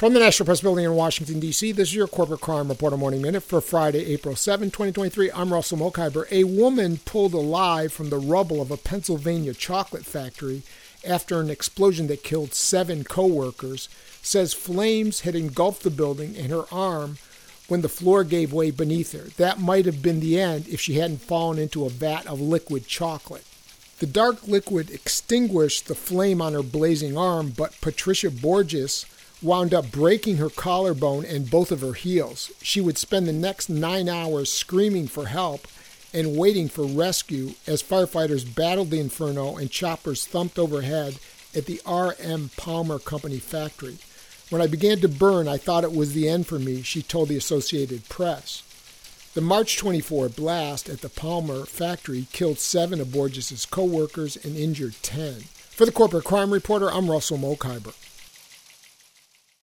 From the National Press Building in Washington, D.C., this is your Corporate Crime Reporter Morning Minute for Friday, April 7, 2023. I'm Russell Mokhiber. A woman pulled alive from the rubble of a Pennsylvania chocolate factory after an explosion that killed seven coworkers says flames had engulfed the building and her arm when the floor gave way beneath her. That might have been the end if she hadn't fallen into a vat of liquid chocolate. The dark liquid extinguished the flame on her blazing arm, but Patricia Borges wound up breaking her collarbone and both of her heels. She would spend the next nine hours screaming for help and waiting for rescue as firefighters battled the inferno and choppers thumped overhead at the R.M. Palmer Company factory. When I began to burn, I thought it was the end for me, she told the Associated Press. The March 24 blast at the Palmer factory killed seven of Borges' co workers and injured ten. For the Corporate Crime Reporter, I'm Russell Mokhiber.